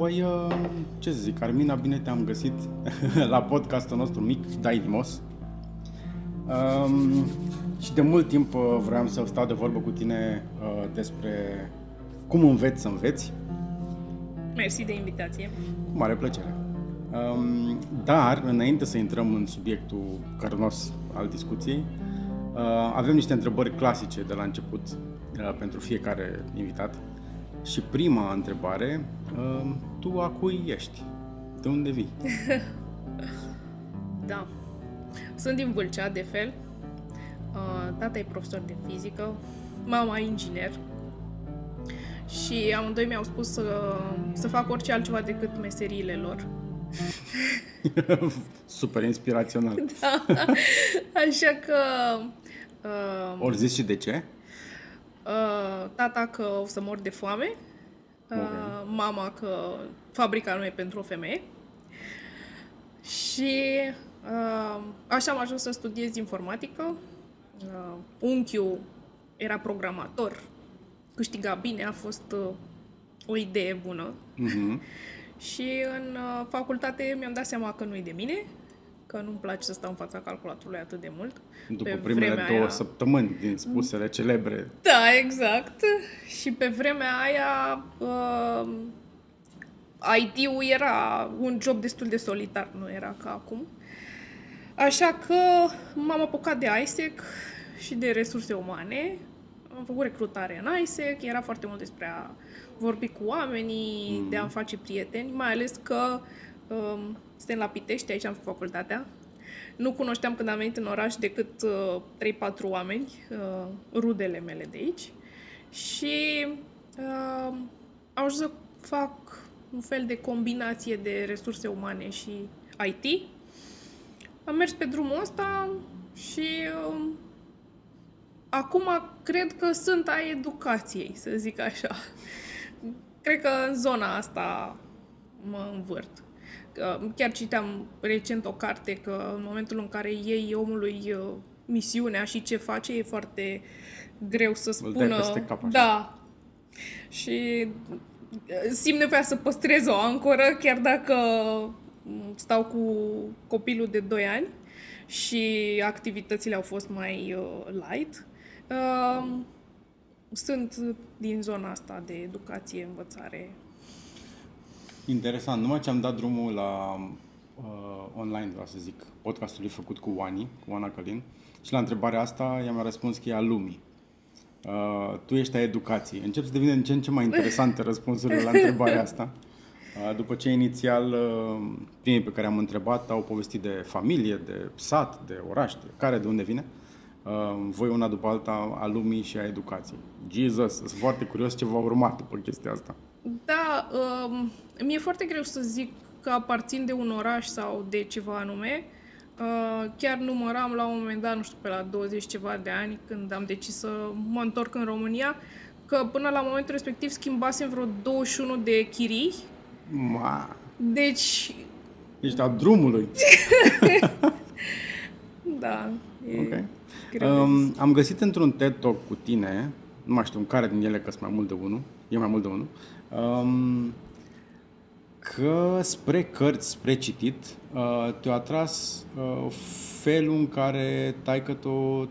Păi, uh, ce să zic, Armina, bine te-am găsit la podcastul nostru mic, Daidimos. Um, și de mult timp uh, vreau să stau de vorbă cu tine uh, despre cum înveți să înveți. Mersi de invitație. Cu mare plăcere. Um, dar, înainte să intrăm în subiectul cărnos al discuției, uh, avem niște întrebări clasice de la început uh, pentru fiecare invitat. Și prima întrebare, uh, tu a cui ești? De unde vii? da. Sunt din Vâlcea, de fel. Uh, tata e profesor de fizică, mama inginer. Și amândoi mi-au spus să, să fac orice altceva decât meseriile lor. Super inspirațional. Da. Așa că... Uh, Ori zis și de ce? Uh, tata că o să mor de foame. Uh, mama că fabrica nu e pentru o femeie. Și uh, așa am ajuns să studiez informatică. Uh, unchiul era programator, câștiga bine, a fost uh, o idee bună. Uh-huh. Și în uh, facultate mi-am dat seama că nu-i de mine, că nu-mi place să stau în fața calculatorului atât de mult. După pe primele două aia... săptămâni din spusele celebre. Da, exact. Și pe vremea aia uh, IT-ul era un job destul de solitar, nu era ca acum. Așa că m-am apucat de ISEC și de resurse umane. Am făcut recrutare în ISEC, era foarte mult despre a vorbi cu oamenii, mm. de a-mi face prieteni, mai ales că um, suntem la Pitești, aici am făcut facultatea. Nu cunoșteam când am venit în oraș decât uh, 3-4 oameni, uh, rudele mele de aici. Și uh, am ajuns să fac un fel de combinație de resurse umane și IT. Am mers pe drumul ăsta și uh, acum cred că sunt a educației, să zic așa. Cred că în zona asta mă învârt. Chiar citeam recent o carte că în momentul în care iei omului uh, misiunea și ce face, e foarte greu să spună... Peste cap, așa. Da. Și uh, simt nevoia să păstrez o ancoră, chiar dacă stau cu copilul de 2 ani și activitățile au fost mai uh, light. Sunt din zona asta de educație, învățare, Interesant. Numai ce am dat drumul la uh, online, vreau să zic, podcastul făcut cu Oani, cu Oana Călin, și la întrebarea asta i-am răspuns că e a lumii. Uh, tu ești a educației. Încep să devină în ce în ce mai interesante răspunsurile la întrebarea asta. Uh, după ce inițial uh, primii pe care am întrebat au povestit de familie, de sat, de oraș, de care, de unde vine. Uh, voi una după alta a lumii și a educației. Jesus, sunt foarte curios ce va urma după chestia asta. Da, um, mi-e foarte greu să zic că aparțin de un oraș sau de ceva anume. Uh, chiar număram la un moment dat, nu știu, pe la 20 ceva de ani, când am decis să mă întorc în România, că până la momentul respectiv schimbasem vreo 21 de chirii. Ma. Deci... Ești a drumului. da. E ok. Um, am găsit într-un TED Talk cu tine, nu mai știu în care din ele, că sunt mai mult de unul, e mai mult de unul, um, că spre cărți, spre citit, uh, te-a atras uh, felul în care taică tu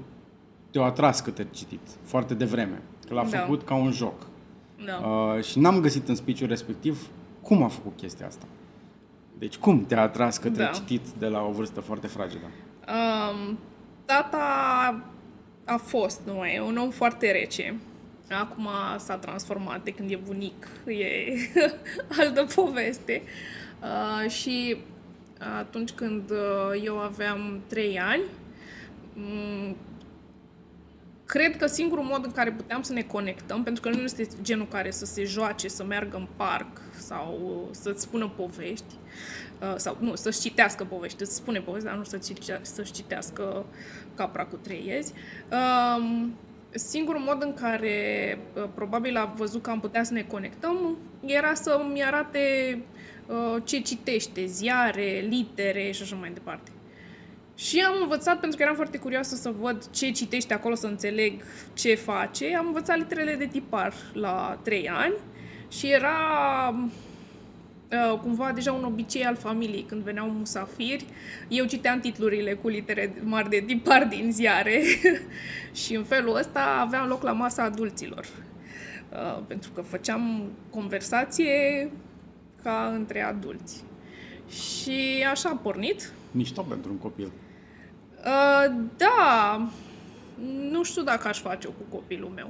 te-a atras către citit, foarte devreme, că l-a da. făcut ca un joc. Da. Uh, și n-am găsit în speech respectiv cum a făcut chestia asta. Deci cum te-a atras către da. citit de la o vârstă foarte fragedă? Um, tata a fost, nu e, un om foarte rece. Acum s-a transformat de când e bunic, e altă poveste. Uh, și atunci când uh, eu aveam 3 ani, um, cred că singurul mod în care puteam să ne conectăm, pentru că nu este genul care să se joace, să meargă în parc sau să-ți spună povești, uh, sau nu, să-și citească povești, să spune povești, dar nu să-ți, să-și citească capra cu trei iezi. Um, singurul mod în care uh, probabil a văzut că am putea să ne conectăm era să-mi arate uh, ce citește, ziare, litere și așa mai departe. Și am învățat, pentru că eram foarte curioasă să văd ce citește acolo, să înțeleg ce face, am învățat literele de tipar la 3 ani și era uh, cumva deja un obicei al familiei. Când veneau musafiri, eu citeam titlurile cu litere mari de tipar din ziare și în felul ăsta aveam loc la masa adulților. Uh, pentru că făceam conversație ca între adulți. Și așa am pornit. Mișto pentru un copil. Uh, da, nu știu dacă aș face-o cu copilul meu.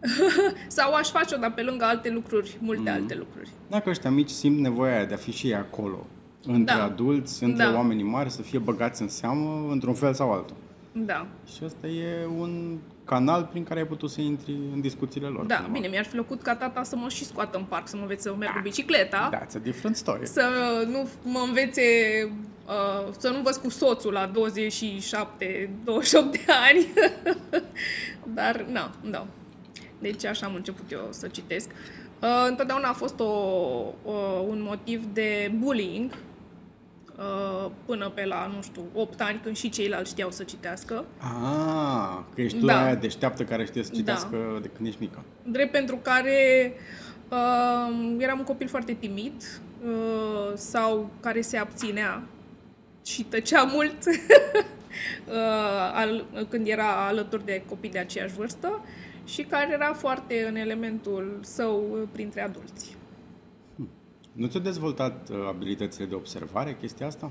Sau aș face-o, dar pe lângă alte lucruri, multe mm. alte lucruri. Dacă ăștia mici simt nevoia aia de a fi și ei acolo, între da. adulți, între da. oamenii mari, să fie băgați în seamă, într-un fel sau altul. Da. Și asta e un canal prin care ai putut să intri în discuțiile lor. Da, cumva. bine, mi-ar fi plăcut ca tata să mă și scoată în parc, să mă învețe să merg cu bicicleta. That's a different story. Să nu mă învețe, uh, să nu văd cu soțul la 27, 28 de ani. Dar, na, da. Deci așa am început eu să citesc. Uh, întotdeauna a fost o, uh, un motiv de bullying Uh, până pe la, nu știu, 8 ani, când și ceilalți știau să citească. Ah, că ești tu da. aia deșteaptă care știe să citească da. de când ești mică. Drept pentru care uh, eram un copil foarte timid uh, sau care se abținea și tăcea mult uh, al, când era alături de copii de aceeași vârstă și care era foarte în elementul său printre adulți. Nu ți-a dezvoltat uh, abilitățile de observare, chestia asta?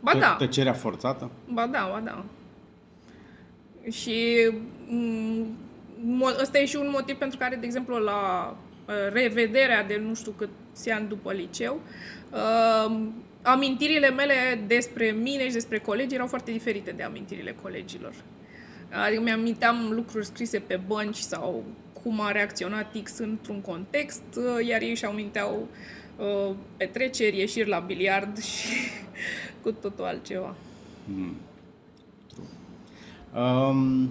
Ba da. Tăcerea forțată? Ba da, ba da. Și mm, ăsta e și un motiv pentru care, de exemplu, la uh, revederea de nu știu câți ani după liceu, uh, amintirile mele despre mine și despre colegi erau foarte diferite de amintirile colegilor. Adică mi-aminteam lucruri scrise pe bănci sau cum a reacționat X într-un context, uh, iar ei și-au minteau uh, Uh, petreceri, ieșiri la biliard și cu totul altceva. Mm. Um,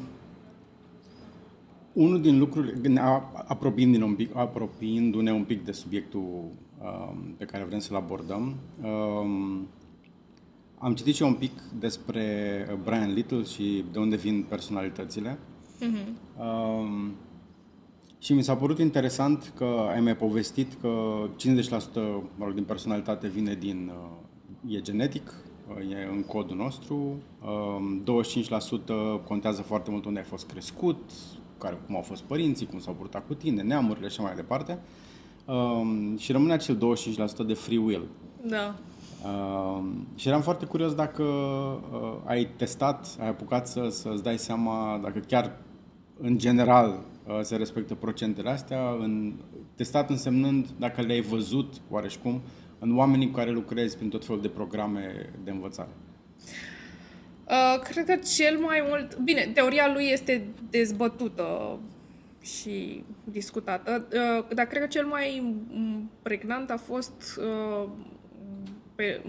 unul din lucruri, apropiindu-ne un pic, apropiindu-ne un pic de subiectul um, pe care vrem să-l abordăm, um, am citit și eu un pic despre Brian Little și de unde vin personalitățile. Mm-hmm. Um, și mi s-a părut interesant că ai mai povestit că 50% mă rog, din personalitate vine din, uh, e genetic, uh, e în codul nostru, 25% um, contează foarte mult unde ai fost crescut, care, cum au fost părinții, cum s-au purtat cu tine, neamurile și mai departe. Um, și rămâne acel 25% de free will. Da. Uh, și eram foarte curios dacă uh, ai testat, ai apucat să, să-ți dai seama dacă chiar în general Uh, se respectă procentele astea, în, testat însemnând dacă le-ai văzut, oareșcum, în oamenii cu care lucrezi prin tot felul de programe de învățare. Uh, cred că cel mai mult... Bine, teoria lui este dezbătută și discutată, uh, dar cred că cel mai pregnant a fost uh, pe,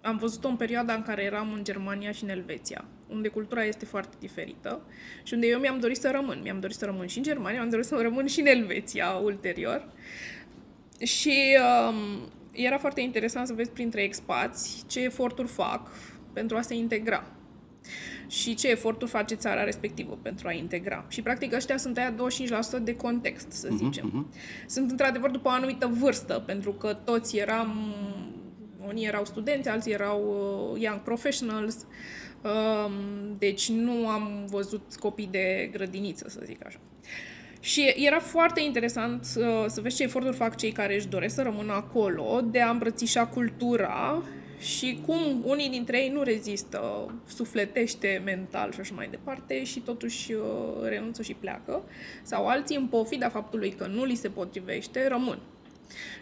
am văzut-o în perioada în care eram în Germania și în Elveția unde cultura este foarte diferită și unde eu mi-am dorit să rămân. Mi-am dorit să rămân și în Germania, mi-am dorit să rămân și în Elveția ulterior. Și um, era foarte interesant să vezi printre expați ce eforturi fac pentru a se integra și ce eforturi face țara respectivă pentru a integra. Și practic ăștia sunt aia 25% de context, să mhm, zicem. Uh-huh, uh-huh. Sunt într-adevăr după o anumită vârstă, pentru că toți eram, unii erau studenți, alții erau uh, young professionals, uh, deci nu am văzut copii de grădiniță, să zic așa. Și era foarte interesant uh, să vezi ce eforturi fac cei care își doresc să rămână acolo, de a îmbrățișa cultura și cum unii dintre ei nu rezistă, sufletește mental și așa mai departe și totuși uh, renunță și pleacă, sau alții în pofida faptului că nu li se potrivește, rămân.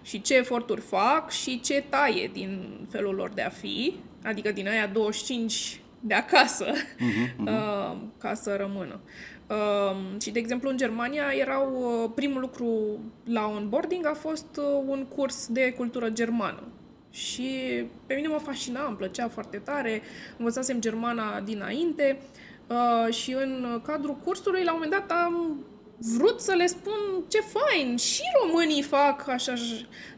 Și ce eforturi fac și ce taie din felul lor de a fi, adică din aia 25 de acasă uh-huh, uh-huh. Uh, ca să rămână. Uh, și, de exemplu, în Germania erau, uh, primul lucru la onboarding a fost uh, un curs de cultură germană. Și pe mine mă fascina, îmi plăcea foarte tare, învățasem germana dinainte uh, și în cadrul cursului, la un moment dat, am vrut să le spun ce fain, și românii fac așa.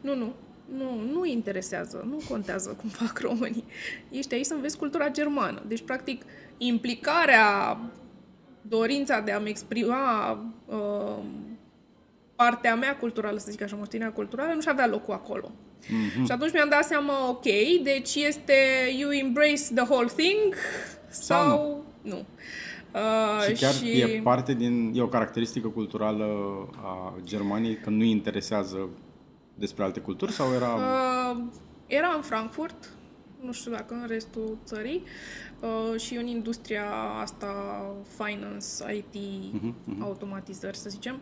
Nu, nu, nu, nu interesează, nu contează cum fac românii. Ești aici să înveți cultura germană. Deci, practic, implicarea, dorința de a-mi exprima uh, partea mea culturală, să zic așa, moștenirea culturală, nu și avea locul acolo. Mm-hmm. Și atunci mi-am dat seama, ok, deci este you embrace the whole thing sau, sau nu. nu. Uh, și chiar și... e parte din, e o caracteristică culturală a Germaniei că nu interesează despre alte culturi sau era... Uh, era în Frankfurt, nu știu dacă în restul țării, uh, și în industria asta, finance, IT, uh-huh, uh-huh. automatizări, să zicem.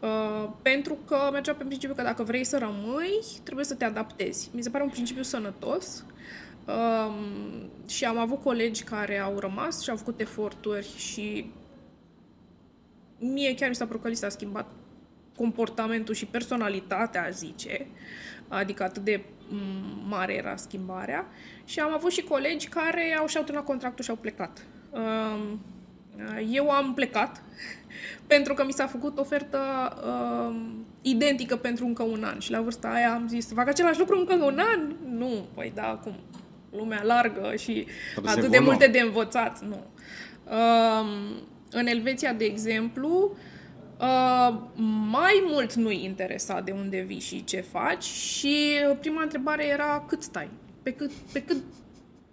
Uh, pentru că mergea pe principiu că dacă vrei să rămâi, trebuie să te adaptezi. Mi se pare un principiu sănătos. Uh, și am avut colegi care au rămas și au făcut eforturi și mie chiar mi s-a părut că li s-a schimbat comportamentul și personalitatea, zice, adică atât de mare era schimbarea. Și am avut și colegi care au și-au terminat contractul și au plecat. Um, eu am plecat pentru că mi s-a făcut ofertă uh, identică pentru încă un an și la vârsta aia am zis, fac același lucru încă un an? Nu, păi da, acum lumea largă și Trebuie atât de multe de învățat, nu. Uh, în Elveția, de exemplu, Uh, mai mult nu-i interesa de unde vii și ce faci și prima întrebare era cât stai? Pe cât, pe cât,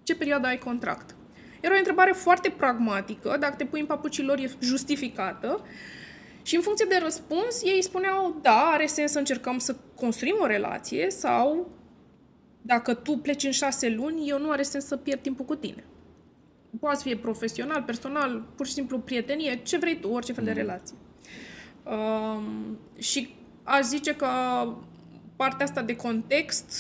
ce perioadă ai contract? Era o întrebare foarte pragmatică, dacă te pui în papucii lor e justificată și în funcție de răspuns ei spuneau da, are sens să încercăm să construim o relație sau dacă tu pleci în șase luni, eu nu are sens să pierd timpul cu tine. Poate fi profesional, personal, pur și simplu prietenie, ce vrei tu, orice fel de mm. relație. Um, și aș zice că partea asta de context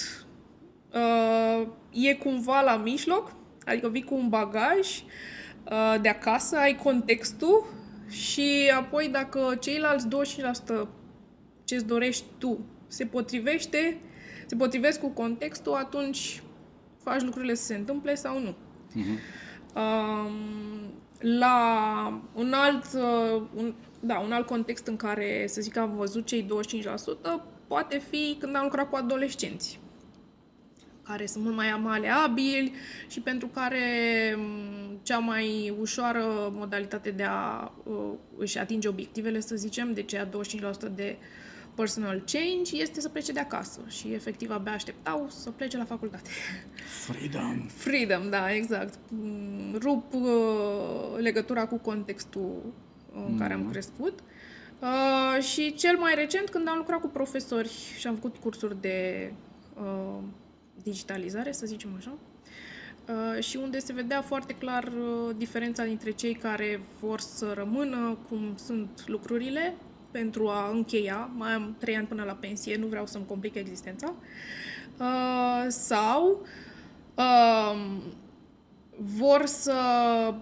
uh, e cumva la mijloc, adică vii cu un bagaj uh, de acasă, ai contextul și apoi dacă ceilalți 25% ce-ți dorești tu se potrivește, se potrivesc cu contextul, atunci faci lucrurile să se întâmple sau nu. Uh-huh. Um, la un alt, uh, un, da, un alt context în care, să zic, am văzut cei 25%, poate fi când am lucrat cu adolescenți care sunt mult mai maleabili și pentru care cea mai ușoară modalitate de a uh, își atinge obiectivele, să zicem, de cea 25% de personal change, este să plece de acasă și efectiv abia așteptau să plece la facultate. Freedom! Freedom, da, exact. Rup uh, legătura cu contextul în mm. care am mhm. crescut. Uh, și cel mai recent, când am lucrat cu profesori și am făcut cursuri de uh, digitalizare, să zicem așa, uh, și unde se vedea foarte clar uh, diferența dintre cei care vor să rămână cum sunt lucrurile pentru a încheia, mai am trei ani până la pensie, nu vreau să-mi complic existența, uh, sau uh, vor să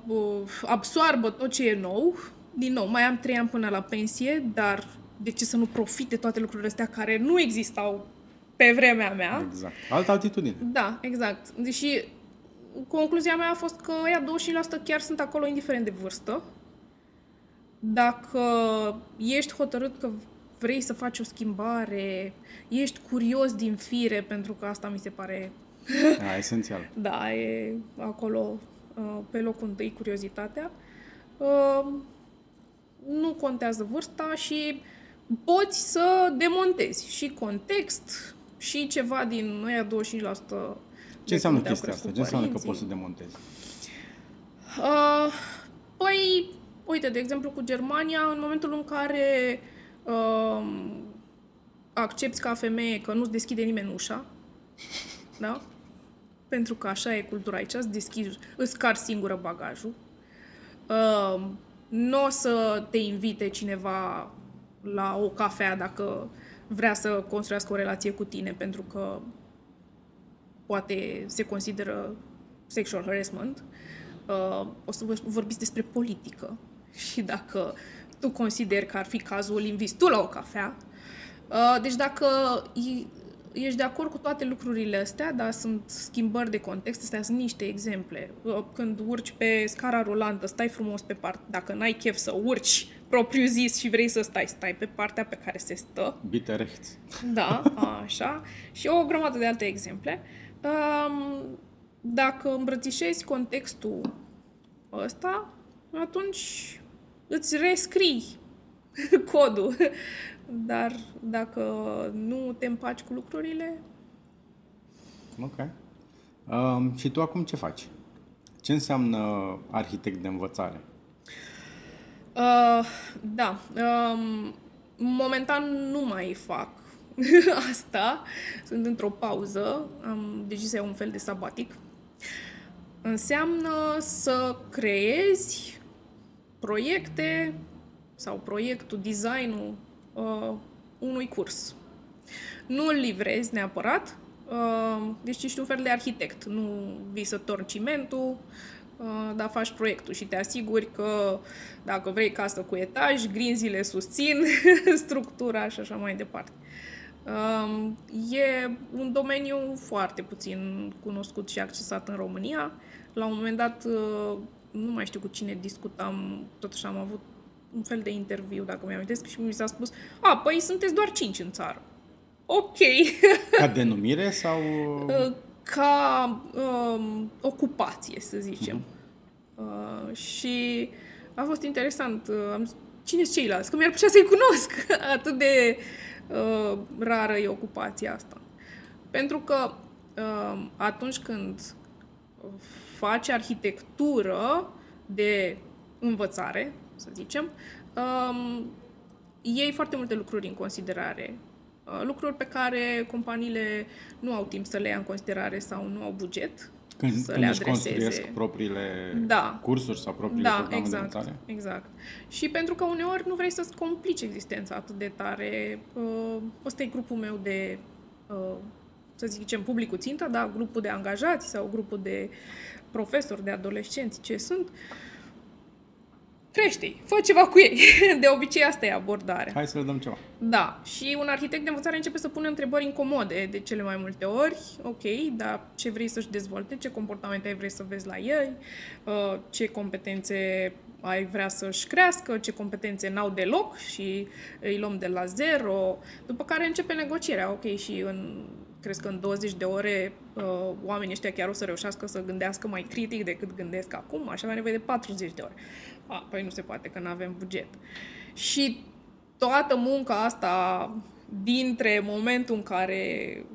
uh, absoarbă tot ce e nou, din nou, mai am trei ani până la pensie, dar de ce să nu profite toate lucrurile astea care nu existau pe vremea mea? Exact. Altă altitudine. Da, exact. Deși concluzia mea a fost că ea 25% chiar sunt acolo indiferent de vârstă. Dacă ești hotărât că vrei să faci o schimbare, ești curios din fire, pentru că asta mi se pare... Da, esențial. da, e acolo uh, pe locul întâi curiozitatea. Uh, nu contează vârsta și poți să demontezi și context și ceva din ăia 25%. Ce înseamnă chestia asta? Ce înseamnă că poți să demontezi? Uh, păi, uite, de exemplu, cu Germania, în momentul în care uh, accepti ca femeie că nu-ți deschide nimeni ușa, da? Pentru că așa e cultura aici, îți deschizi, îți car singură bagajul. Uh, nu o să te invite cineva la o cafea dacă vrea să construiască o relație cu tine, pentru că poate se consideră sexual harassment. Uh, o să vorbiți despre politică și dacă tu consideri că ar fi cazul, inviți tu la o cafea. Uh, deci dacă ești de acord cu toate lucrurile astea, dar sunt schimbări de context, astea sunt niște exemple. Uh, când urci pe scara rulantă, stai frumos pe parte, dacă n-ai chef să urci propriu zis și vrei să stai, stai pe partea pe care se stă. Bitte rechts. Da, așa. Și o grămadă de alte exemple. Um, dacă îmbrățișezi contextul ăsta, atunci îți rescrii codul. Dar dacă nu te împaci cu lucrurile, Ok. Um, și tu acum ce faci? Ce înseamnă arhitect de învățare? Uh, da. Um, momentan nu mai fac asta. Sunt într-o pauză. Am decis să iau un fel de sabatic. Înseamnă să creezi proiecte sau proiectul, designul uh, unui curs. Nu îl livrezi neapărat, uh, deci ești un fel de arhitect. Nu vii să torni cimentul, uh, dar faci proiectul și te asiguri că dacă vrei casă cu etaj, grinzile susțin structura și așa mai departe. Um, e un domeniu foarte puțin cunoscut și accesat în România. La un moment dat, uh, nu mai știu cu cine discutam, totuși am avut un fel de interviu, dacă mi-am amintesc, și mi s-a spus, a, păi sunteți doar cinci în țară. Ok. Ca denumire sau... Uh, Ca um, ocupație, să zicem. Uh, și a fost interesant. Uh, am zis, cine sunt ceilalți? Că mi-ar plăcea să-i cunosc. Atât de uh, rară e ocupația asta. Pentru că uh, atunci când faci arhitectură de învățare, să zicem, um, iei foarte multe lucruri în considerare. Uh, lucruri pe care companiile nu au timp să le ia în considerare sau nu au buget Când, să când le își construiesc adreseze. propriile Da. cursuri sau propriile Da, programe exact, de învățare? exact. Și pentru că uneori nu vrei să-ți complici existența atât de tare, uh, ăsta e grupul meu de, uh, să zicem, publicul țintă, da, grupul de angajați sau grupul de profesori, de adolescenți, ce sunt, crește fă ceva cu ei. De obicei asta e abordarea. Hai să le dăm ceva. Da, și un arhitect de învățare începe să pună întrebări incomode de cele mai multe ori. Ok, dar ce vrei să-și dezvolte, ce comportamente ai vrei să vezi la ei, uh, ce competențe ai vrea să-și crească, ce competențe n-au deloc și îi luăm de la zero. După care începe negocierea. Ok, și în crezi că în 20 de ore uh, oamenii ăștia chiar o să reușească să gândească mai critic decât gândesc acum? Aș avea nevoie de 40 de ore. A, păi nu se poate că nu avem buget. Și toată munca asta dintre momentul în care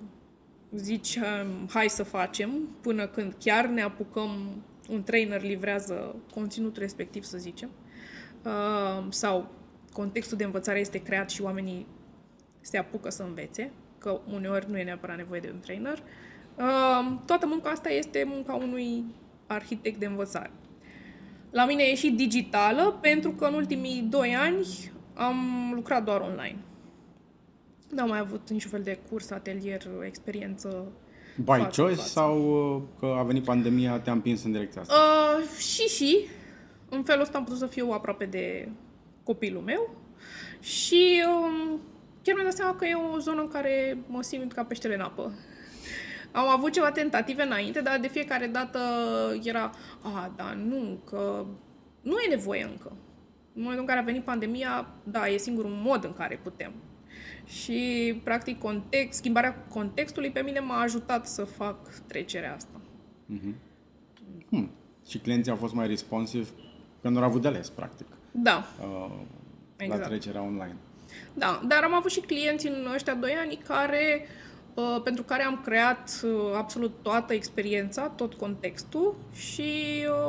zici um, hai să facem, până când chiar ne apucăm, un trainer livrează conținutul respectiv, să zicem, uh, sau contextul de învățare este creat și oamenii se apucă să învețe, că uneori nu e neapărat nevoie de un trainer. Uh, toată munca asta este munca unui arhitect de învățare. La mine e și digitală, pentru că în ultimii doi ani am lucrat doar online. N-am mai avut niciun fel de curs, atelier, experiență. By față în choice față. sau uh, că a venit pandemia, te-a împins în direcția asta? Uh, și și, în felul ăsta am putut să fiu aproape de copilul meu și um, chiar mi-am dat seama că e o zonă în care mă simt ca peștele în apă. Am avut ceva tentative înainte, dar de fiecare dată era, a, da, nu, că nu e nevoie încă. În momentul în care a venit pandemia, da, e singurul mod în care putem. Și, practic, context, schimbarea contextului pe mine m-a ajutat să fac trecerea asta. Hmm. Și clienții au fost mai responsive că nu au avut de ales, practic, Da, uh, la Exact. trecerea online. Da, dar am avut și clienți în ăștia doi ani care, uh, pentru care am creat uh, absolut toată experiența, tot contextul și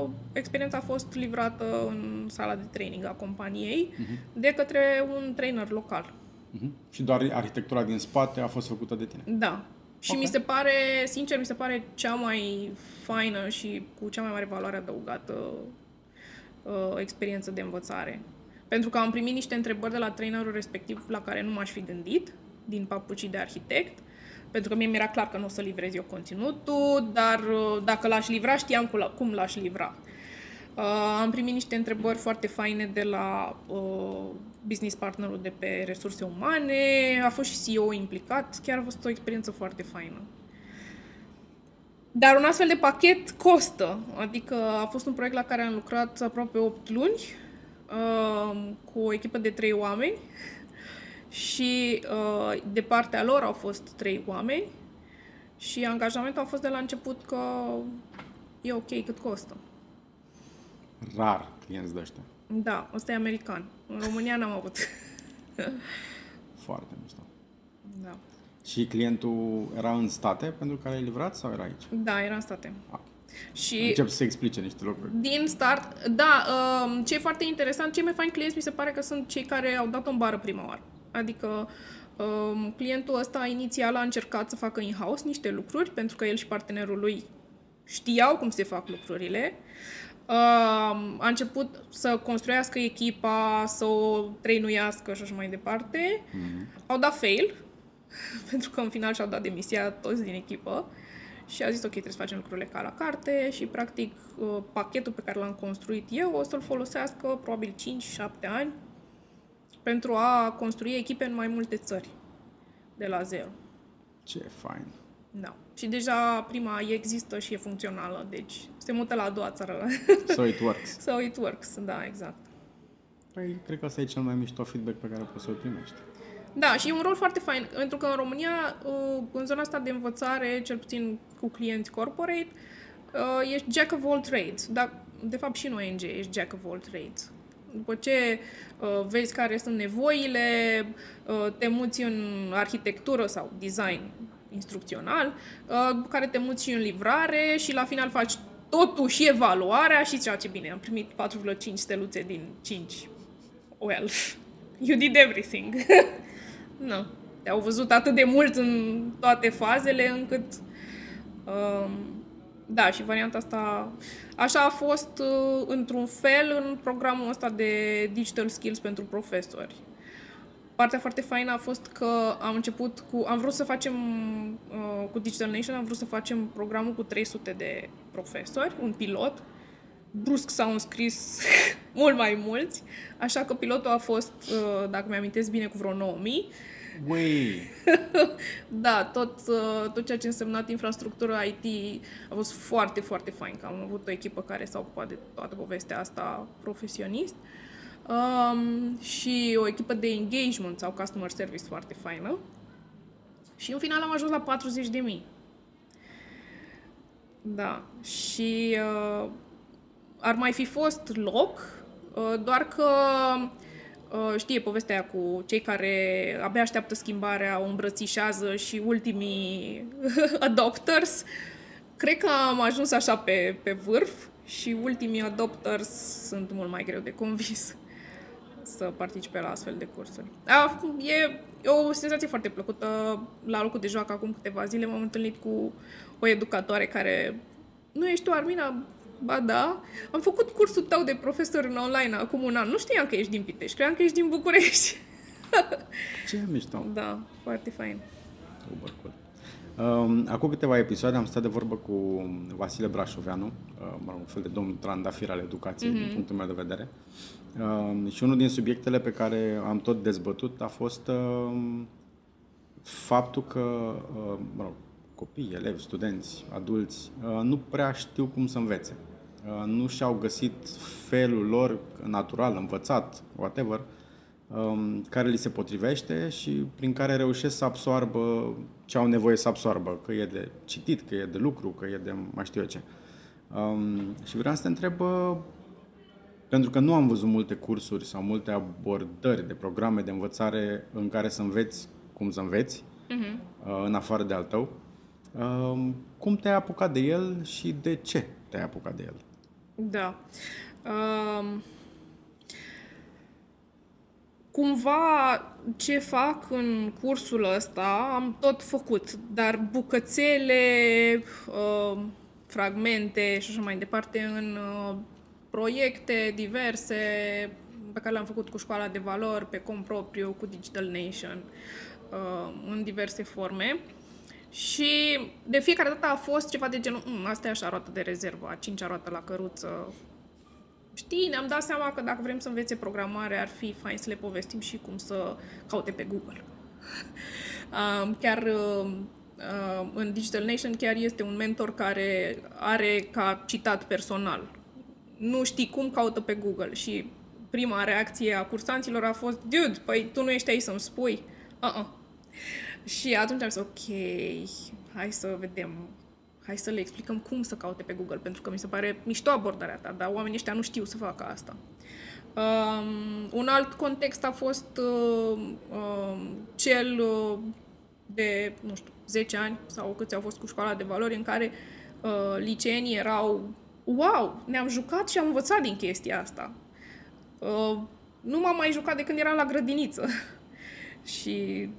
uh, experiența a fost livrată în sala de training a companiei de către un trainer local. Mhm. Și doar arhitectura din spate a fost făcută de tine. Da. Și Ok. mi se pare, sincer, mi se pare cea mai faină și cu cea mai mare valoare adăugată uh, experiență de învățare. Pentru că am primit niște întrebări de la trainerul respectiv la care nu m-aș fi gândit, din papucii de arhitect, pentru că mie mi-era clar că nu o să livrez eu conținutul, dar uh, dacă l-aș livra, știam cu la- cum l-aș livra. Uh, am primit niște întrebări foarte faine de la uh, business partnerul de pe resurse umane, a fost și CEO implicat, chiar a fost o experiență foarte faină. Dar un astfel de pachet costă, adică a fost un proiect la care am lucrat aproape 8 luni, uh, cu o echipă de 3 oameni și uh, de partea lor au fost 3 oameni și angajamentul a fost de la început că e ok cât costă. Rar clienți de ăștia. Da, ăsta e american. În România n-am avut. Foarte mișto. da. Și clientul era în state pentru care ai livrat sau era aici? Da, era în state. Ah. Și Încep să explice niște lucruri. din start, da, um, ce e foarte interesant, cei mai faini clienți mi se pare că sunt cei care au dat-o în bară prima oară. Adică um, clientul ăsta inițial a încercat să facă in-house niște lucruri, pentru că el și partenerul lui știau cum se fac lucrurile. Um, a început să construiască echipa, să o trainuiască și așa mai departe. Mm-hmm. Au dat fail, pentru că în final și-au dat demisia toți din echipă și a zis ok, trebuie să facem lucrurile ca la carte și practic uh, pachetul pe care l-am construit eu o să-l folosească probabil 5-7 ani pentru a construi echipe în mai multe țări de la zero. Ce fain. Da. Și deja prima există și e funcțională, deci se mută la a doua țară. So it works. so it works, da, exact. Păi, cred că asta e cel mai mișto feedback pe care poți să-l primești. Da, și e un rol foarte fain, pentru că în România, uh, în zona asta de învățare, cel puțin cu clienți corporate, uh, ești jack of all trades, dar de fapt și în ONG ești jack of all trades. După ce uh, vezi care sunt nevoile, uh, te muți în arhitectură sau design instrucțional, uh, după care te muți și în livrare și la final faci totul și evaluarea și ceea ce bine, am primit 4,5 steluțe din 5. Well, you did everything. nu. Te-au văzut atât de mult în toate fazele încât... Um, da, și varianta asta... Așa a fost, uh, într-un fel, în programul ăsta de Digital Skills pentru profesori. Partea foarte faină a fost că am început cu... Am vrut să facem, uh, cu Digital Nation, am vrut să facem programul cu 300 de profesori, un pilot. Brusc s-au înscris mult mai mulți, așa că pilotul a fost, uh, dacă mi-amintesc bine, cu vreo 9000. Ui, Da, tot, uh, tot ceea ce însemnat infrastructură IT a fost foarte, foarte fain, că am avut o echipă care s-a ocupat de toată povestea asta profesionist. Um, și o echipă de engagement sau customer service foarte faină. Și în final am ajuns la 40 de mii. Da. Și uh, ar mai fi fost loc, uh, doar că uh, știe povestea aia cu cei care abia așteaptă schimbarea, o îmbrățișează și ultimii adopters. Cred că am ajuns așa pe, pe vârf și ultimii adopters sunt mult mai greu de convins să participe la astfel de cursuri. A, e, e o senzație foarte plăcută. La locul de joacă acum câteva zile m-am întâlnit cu o educatoare care nu ești tu, Armina? Ba da. Am făcut cursul tău de profesor în online acum un an. Nu știam că ești din Pitești, credeam că ești din București. ce mișto. da, foarte fain. Super cool. Um, acum câteva episoade am stat de vorbă cu Vasile Brașoveanu, uh, mă rog, un fel de domn trandafir al educației, mm-hmm. din punctul meu de vedere. Um, și unul din subiectele pe care am tot dezbătut a fost um, faptul că, uh, mă rog, copii, elevi, studenți, adulți, uh, nu prea știu cum să învețe. Uh, nu și-au găsit felul lor natural, învățat, whatever, um, care li se potrivește și prin care reușesc să absoarbă ce au nevoie să absoarbă, că e de citit, că e de lucru, că e de mai știu eu ce. Um, și vreau să te întreb, uh, pentru că nu am văzut multe cursuri sau multe abordări de programe de învățare în care să înveți cum să înveți, Mhm. uh, în afară de al tău, um, cum te-ai apucat de el și de ce te-ai apucat de el? Da. Um, cumva ce fac în cursul ăsta am tot făcut, dar bucățele, uh, fragmente și așa mai departe în uh, proiecte diverse pe care le-am făcut cu școala de valori, pe compropriu, cu Digital Nation, uh, în diverse forme. Și de fiecare dată a fost ceva de genul, "Mm, asta e așa roată de rezervă, a cincea roată la căruță. Știi, ne-am dat seama că dacă vrem să învețe programare, ar fi fain să le povestim și cum să caute pe Google. Um, chiar um, uh, în Digital Nation chiar este un mentor care are ca citat personal. Nu știi cum caută pe Google și prima reacție a cursanților a fost Dude, păi tu nu ești aici să-mi spui? Uh-uh. Și atunci am zis, ok, hai să vedem, hai să le explicăm cum să caute pe Google, pentru că mi se pare mișto abordarea ta, dar oamenii ăștia nu știu să facă asta. Um, un alt context a fost uh, uh, cel uh, de, nu știu, 10 ani sau câți au fost cu școala de valori în care uh, liceenii erau wow, ne-am jucat și am învățat din chestia asta. Uh, nu m-am mai jucat de când eram la grădiniță. și mm,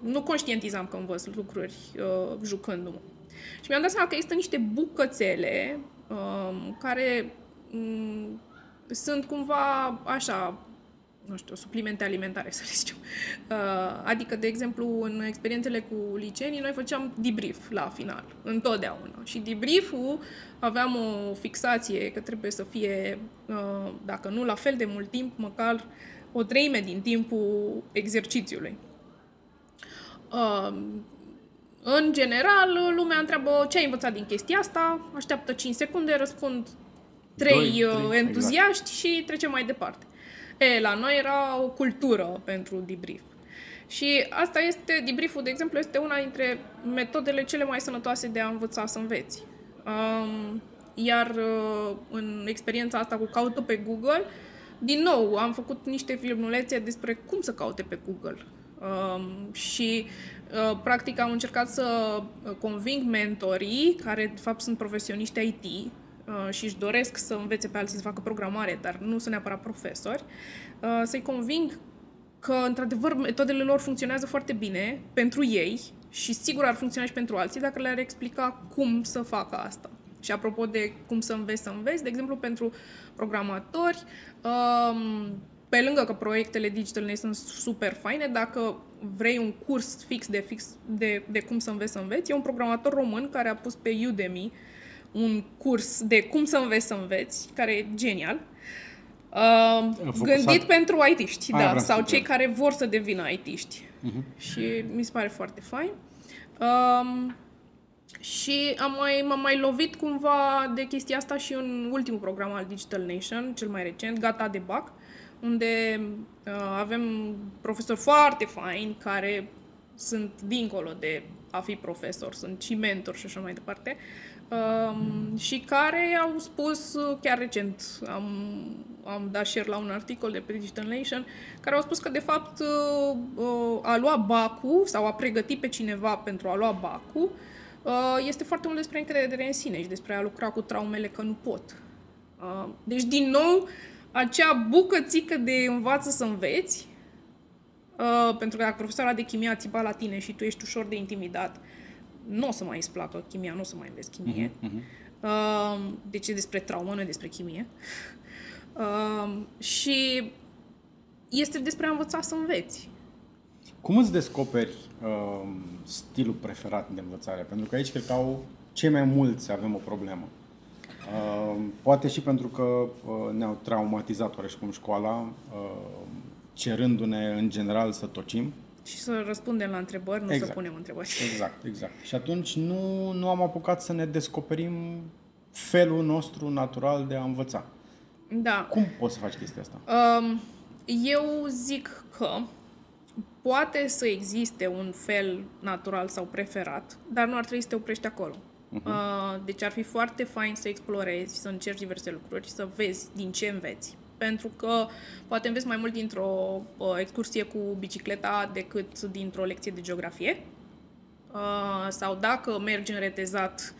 nu conștientizam că învăț lucruri uh, jucându-mă. Și mi-am dat seama că există niște bucățele uh, care um, sunt cumva așa, nu știu, suplimente alimentare, să le zicem. Uh, adică, de exemplu, în experiențele cu liceenii, noi făceam debrief la final, întotdeauna. Și debrief-ul aveam o fixație că trebuie să fie, uh, dacă nu la fel de mult timp, măcar o treime din timpul exercițiului. Uh, în general, lumea întreabă ce ai învățat din chestia asta, așteaptă 5 secunde, răspund 3 Doi, trei, entuziaști exact. și trecem mai departe. E, la noi era o cultură pentru debrief. Și asta este, debrieful, de exemplu, este una dintre metodele cele mai sănătoase de a învăța să înveți. Um, iar uh, în experiența asta cu caută pe Google, din nou, am făcut niște filmulețe despre cum să caute pe Google. Um, și uh, practic am încercat să conving mentorii, care de fapt sunt profesioniști IT, uh, și își doresc să învețe pe alții să facă programare, dar nu sunt neapărat profesori, uh, să-i conving că, într-adevăr, metodele lor funcționează foarte bine pentru ei și sigur ar funcționa și pentru alții dacă le-ar explica cum să facă asta. Și apropo de cum să înveți să înveți, de exemplu, pentru programatori, um, pe lângă că proiectele Digital sunt super faine, dacă vrei un curs fix de, fix de, de cum să înveți să înveți, e un programator român care a pus pe Udemy un curs de cum să înveți să înveți, care e genial. Uh, gândit pentru IT-ști, da, sau cei care vor să devină IT-ști. Uh-huh. Și mi se pare foarte fain. Um, și am mai, m-am mai lovit cumva de chestia asta și în ultimul program al Digital Nation, cel mai recent, Gata de Bac, unde uh, avem profesori foarte faini care sunt dincolo de a fi profesor, sunt și mentor și așa mai departe, um, și care au spus, chiar recent am, am dat share la un articol de pe Digital Nation, care au spus că de fapt uh, uh, a lua bacul sau a pregăti pe cineva pentru a lua bacul uh, este foarte mult despre încredere în sine și despre a lucra cu traumele că nu pot. Deci, din nou, acea bucățică de învață să înveți, pentru că dacă profesorul de chimie a țipat la tine și tu ești ușor de intimidat, nu o să mai îți placă chimia, nu o să mai înveți chimie. Uh-huh, uh-huh. Deci e despre traumă, nu e despre chimie. Uh, și este despre a învăța să înveți. Cum îți descoperi uh, stilul preferat de învățare? Pentru că aici cred că au cei mai mulți avem o problemă. Uh, poate și pentru că uh, ne-au traumatizat oareșcum școala, uh, cerându-ne în general să tocim. Și să răspundem la întrebări, nu exact. să punem întrebări. Exact, exact. Și atunci nu, nu am apucat să ne descoperim felul nostru natural de a învăța. Da. Cum poți să faci chestia asta? Um, eu zic că poate să existe un fel natural sau preferat, dar nu ar trebui să te oprești acolo. Uh-huh. Deci ar fi foarte fain să explorezi, să încerci diverse lucruri, să vezi din ce înveți. Pentru că poate înveți mai mult dintr-o uh, excursie cu bicicleta decât dintr-o lecție de geografie. Uh, sau dacă mergi în retezat,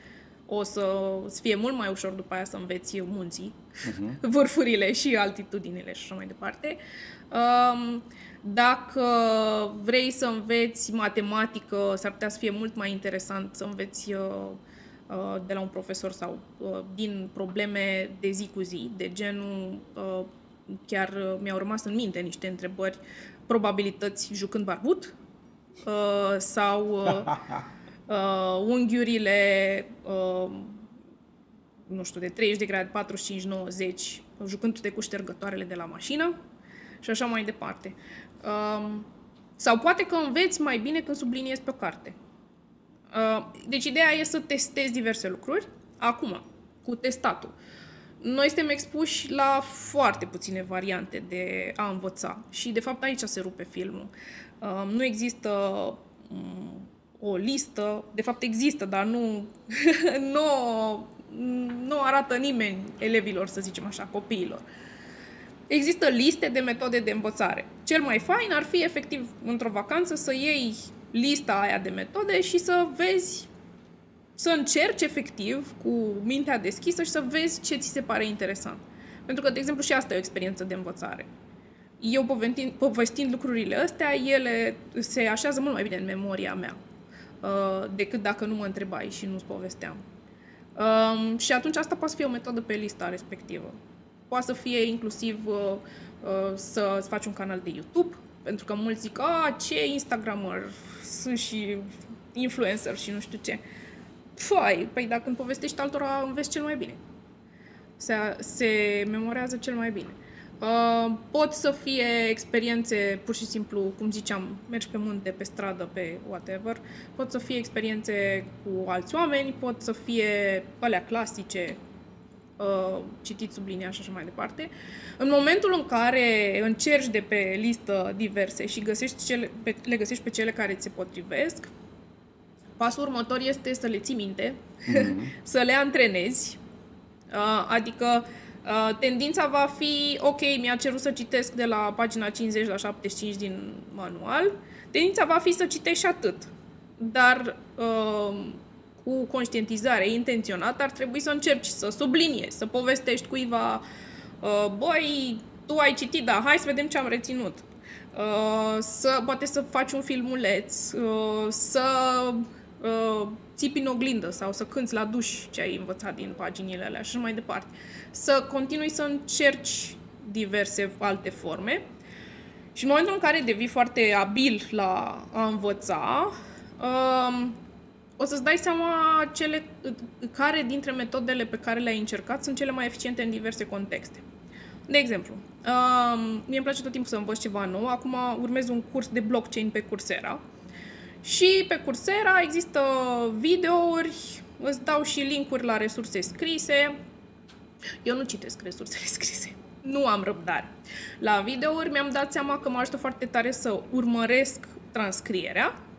o să îți fie mult mai ușor după aia să înveți munții, uh-huh. vârfurile și altitudinile și așa mai departe. Um, dacă vrei să înveți matematică, s-ar putea să fie mult mai interesant să înveți uh, uh, de la un profesor sau uh, din probleme de zi cu zi, de genul chiar mi-au rămas în minte niște întrebări, probabilități jucând barbut sau unghiurile nu știu, de 30 de grade, 45-90, jucându-te cu ștergătoarele de la mașină și așa mai departe. Um, sau poate că înveți mai bine când subliniezi pe o carte. Uh, deci ideea e să testezi diverse lucruri. Acum, cu testatul. Noi suntem expuși la foarte puține variante de a învăța și de fapt aici se rupe filmul. Uh, nu există um, o listă, de fapt există, dar nu, nu, nu arată nimeni elevilor, să zicem așa, copiilor. există liste de metode de învățare. Cel mai fain ar fi efectiv într-o vacanță să iei lista aia de metode și să vezi, să încerci efectiv cu mintea deschisă și să vezi ce ți se pare interesant. Pentru că, de exemplu, și asta e o experiență de învățare. Eu povestind, povestind lucrurile astea, ele se așează mult mai bine în memoria mea uh, decât dacă nu mă întrebai și nu-ți povesteam. Um, și atunci asta poate fi o metodă pe lista respectivă. Poate să fie inclusiv uh, uh, să faci un canal de YouTube, pentru că mulți zic, a, ce Instagramer, sunt și influencer și nu știu ce. Fai, păi dacă îmi povestești altora, înveți cel mai bine. Se, se memorează cel mai bine. Uh, pot să fie experiențe, pur și simplu, cum ziceam, mergi pe munte, pe stradă, pe whatever. Pot să fie experiențe cu alți oameni, pot să fie alea clasice, uh, citit, subliniat și așa mai departe. În momentul în care încerci de pe listă diverse și găsești cele, pe, le găsești pe cele care ți se potrivesc, pasul următor este să le ții minte, mm-hmm. să le antrenezi, uh, adică uh, tendința va fi, ok, mi-a cerut să citesc de la pagina 50 la 75 din manual, tendința va fi să citești și atât. Dar uh, cu conștientizare intenționată, ar trebui să încerci să subliniezi, să povestești cuiva, uh, băi, tu ai citit, da, hai să vedem ce am reținut. Uh, să, poate să faci un filmuleț, uh, să uh, țipi în oglindă sau să cânți la duș ce ai învățat din paginile alea și așa mai departe. Să continui să încerci diverse alte forme și în momentul în care devii foarte abil la a învăța, uh, o să-ți dai seama cele, care dintre metodele pe care le-ai încercat sunt cele mai eficiente în diverse contexte. De exemplu, um, mie îmi place tot timpul să învăț ceva nou. Acum urmez un curs de blockchain pe Coursera. Și pe Coursera există videouri, îți dau și linkuri la resurse scrise. Eu nu citesc resursele scrise. Nu am răbdare. La videouri mi-am dat seama că mă ajută foarte tare să urmăresc transcrierea Uh,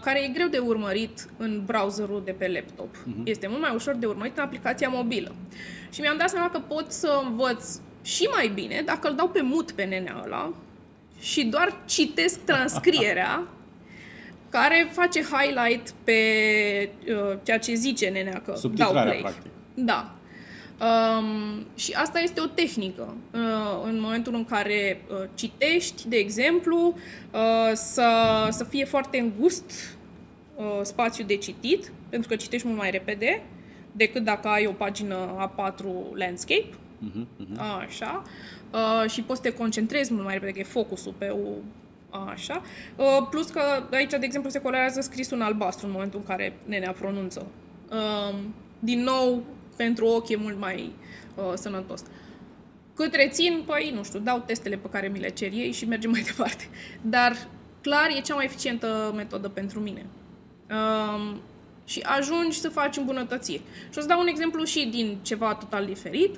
care e greu de urmărit în browserul de pe laptop. Uh-huh. Este mult mai ușor de urmărit în aplicația mobilă. Și mi-am dat seama că pot să învăț și mai bine dacă îl dau pe mut pe nenea ăla și doar citesc transcrierea care face highlight pe uh, ceea ce zice nenea că dau play. practic. Da. Um, și asta este o tehnică. Uh, în momentul în care uh, citești, de exemplu, uh, să, să fie foarte îngust uh, spațiul de citit, pentru că citești mult mai repede decât dacă ai o pagină A4 landscape. Uh-huh, uh-huh. Așa. Uh, și poți să te concentrezi mult mai repede, că e focusul pe o Așa. Uh, plus că aici, de exemplu, se colorează scrisul în albastru în momentul în care nenea pronunță. Uh, din nou, pentru ochi e mult mai uh, sănătos. Cât rețin, păi, nu știu, dau testele pe care mi le cer ei și mergem mai departe. Dar, clar, e cea mai eficientă metodă pentru mine. Um, și ajungi să faci îmbunătățiri. Și o să dau un exemplu și din ceva total diferit.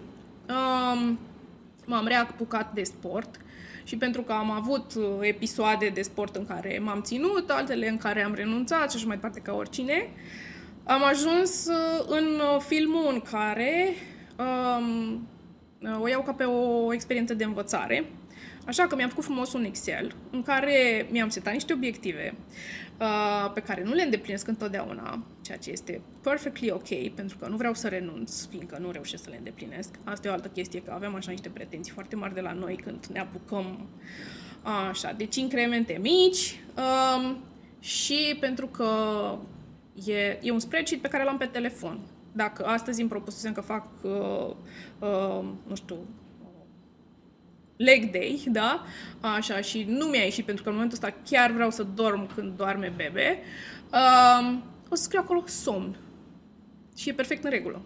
Um, m-am reapucat de sport și pentru că am avut uh, episoade de sport în care m-am ținut, altele în care am renunțat și așa mai departe ca oricine, uh, am ajuns uh, în uh, filmul în care um, uh, o iau ca pe o experiență de învățare. Așa că mi-am făcut frumos un Excel în care mi-am setat niște obiective uh, pe care nu le îndeplinesc întotdeauna, ceea ce este perfectly ok, pentru că nu vreau să renunț, fiindcă nu reușesc să le îndeplinesc. Asta e o altă chestie, că avem așa niște pretenții foarte mari de la noi când ne apucăm așa, deci incremente mici um, și pentru că E, e un spreadsheet pe care l-am pe telefon. Dacă astăzi îmi propusesem că fac, uh, uh, nu știu, leg day, da? Așa, și nu mi-a ieșit pentru că în momentul ăsta chiar vreau să dorm când doarme bebe, uh, o să scriu acolo somn. Și e perfect în regulă.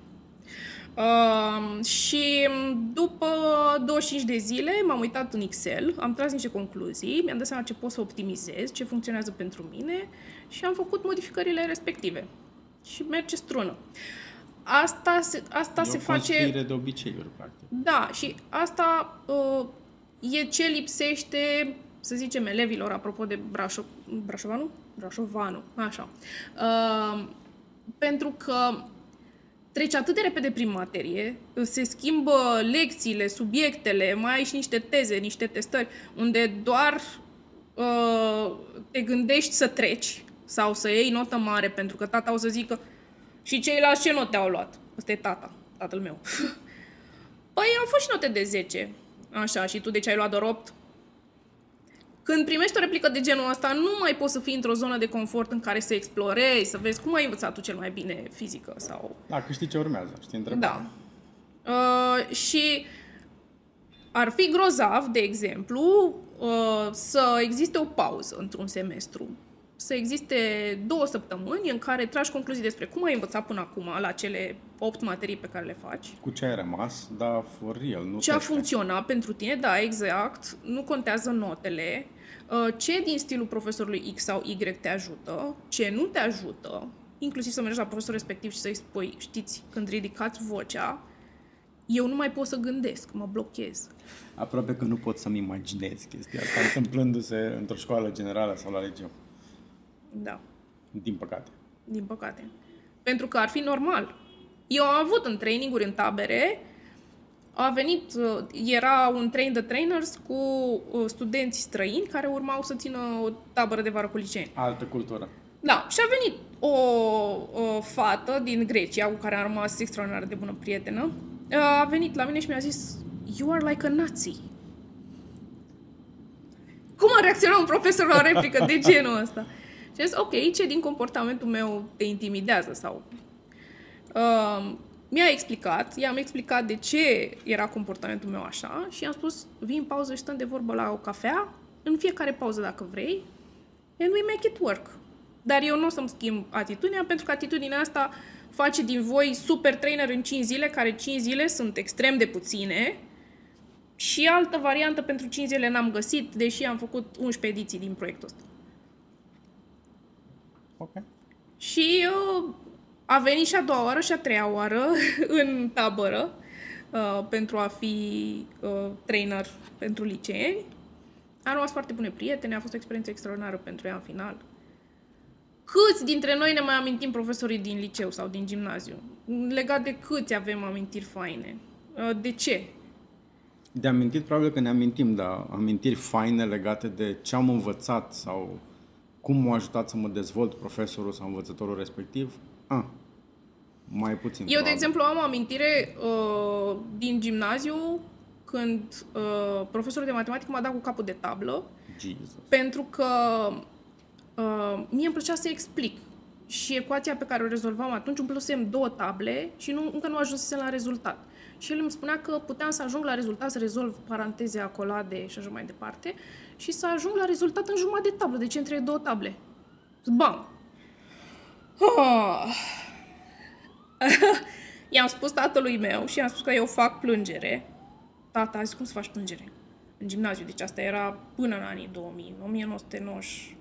Uh, și după 25 de zile m-am uitat în Excel, am tras niște concluzii, mi-am dat seama ce pot să optimizez, ce funcționează pentru mine și am făcut modificările respective. Și merge strună. Asta se, asta e se o face... de obiceiuri, practic. Da, și asta uh, e ce lipsește, să zicem, elevilor, apropo de Brașov... Brașovanu? Brașovanu, așa. Uh, pentru că treci atât de repede prin materie, se schimbă lecțiile, subiectele, mai ai și niște teze, niște testări, unde doar uh, te gândești să treci sau să iei notă mare, pentru că tata o să zică și ceilalți ce note au luat? Ăsta e tata, tatăl meu. păi au fost și note de 10. Așa, și tu de ce ai luat doar 8? Când primești o replică de genul ăsta, nu mai poți să fii într-o zonă de confort în care să explorezi, să vezi cum ai învățat tu cel mai bine fizică sau... Da, că știi ce urmează, știi întrebarea. Da. Uh, și ar fi grozav, de exemplu, uh, să existe o pauză într-un semestru. Să existe două săptămâni în care tragi concluzii despre cum ai învățat până acum la cele opt materii pe care le faci. Cu ce ai rămas, da, for real, nu Ce a teste. funcționat pentru tine, da, exact. Nu contează notele. Uh, Ce din stilul profesorului X sau Y te ajută, ce nu te ajută, inclusiv să mergi la profesorul respectiv și să-i spui, știți, când ridicați vocea, eu nu mai pot să gândesc, mă blochez. Aproape că nu pot să-mi imaginez chestia asta întâmplându-se într-o școală generală sau la liceu. Da, Din păcate. din păcate. Pentru că ar fi normal. Eu am avut în traininguri în tabere, a venit, uh, era un train de trainers cu uh, studenți străini care urmau să țină o tabără de vară cu liceeni. Altă cultură. Da, și a venit o, o fată din Grecia cu care am rămas extraordinar de bună prietenă. A venit la mine și mi-a zis You are like a Nazi. Cum a reacționat un profesor la o replică de genul ăsta? Și a zis, ok, ce din comportamentul meu te intimidează? Sau... Uh, mi-a explicat, i-am explicat de ce era comportamentul meu așa și i-am spus, vin pauză și stăm de vorbă la o cafea, în fiecare pauză dacă vrei, and we make it work. Dar eu nu o să-mi schimb atitudinea, pentru că atitudinea asta face din voi super trainer în 5 zile, care 5 zile sunt extrem de puține, și altă variantă pentru 5 zile n-am găsit, deși am făcut 11 ediții din proiectul ăsta. Ok. Și uh, a venit și a doua oară și a treia oară în tabără uh, pentru a fi uh, trainer pentru liceeni. Am rămas foarte bune prietene, a fost o experiență extraordinară pentru ea în final. Câți dintre noi ne mai amintim profesorii din liceu sau din gimnaziu? Legat de câți avem amintiri faine? Uh, de ce? De amintit, probabil că ne amintim, dar amintiri faine legate de ce am învățat sau cum m-a ajutat să mă dezvolt profesorul sau învățătorul respectiv, a, mai puțin. Eu, de probabil. exemplu, am o amintire uh, din gimnaziu când uh, profesorul de matematică m-a dat cu capul de tablă Jesus. pentru că uh, mie îmi plăcea să explic. Și ecuația pe care o rezolvam atunci umplusem două table și nu, încă nu ajunsesem la rezultat. Și el îmi spunea că puteam să ajung la rezultat, să rezolv paranteze, acolade și așa mai departe și să ajung la rezultat în jumătate de tablă, deci între două table. Bam! Ah. I-am spus tatălui meu și i-am spus că eu fac plângere. Tata a zis, cum să faci plângere? În gimnaziu, deci asta era până în anii 2000, 1990.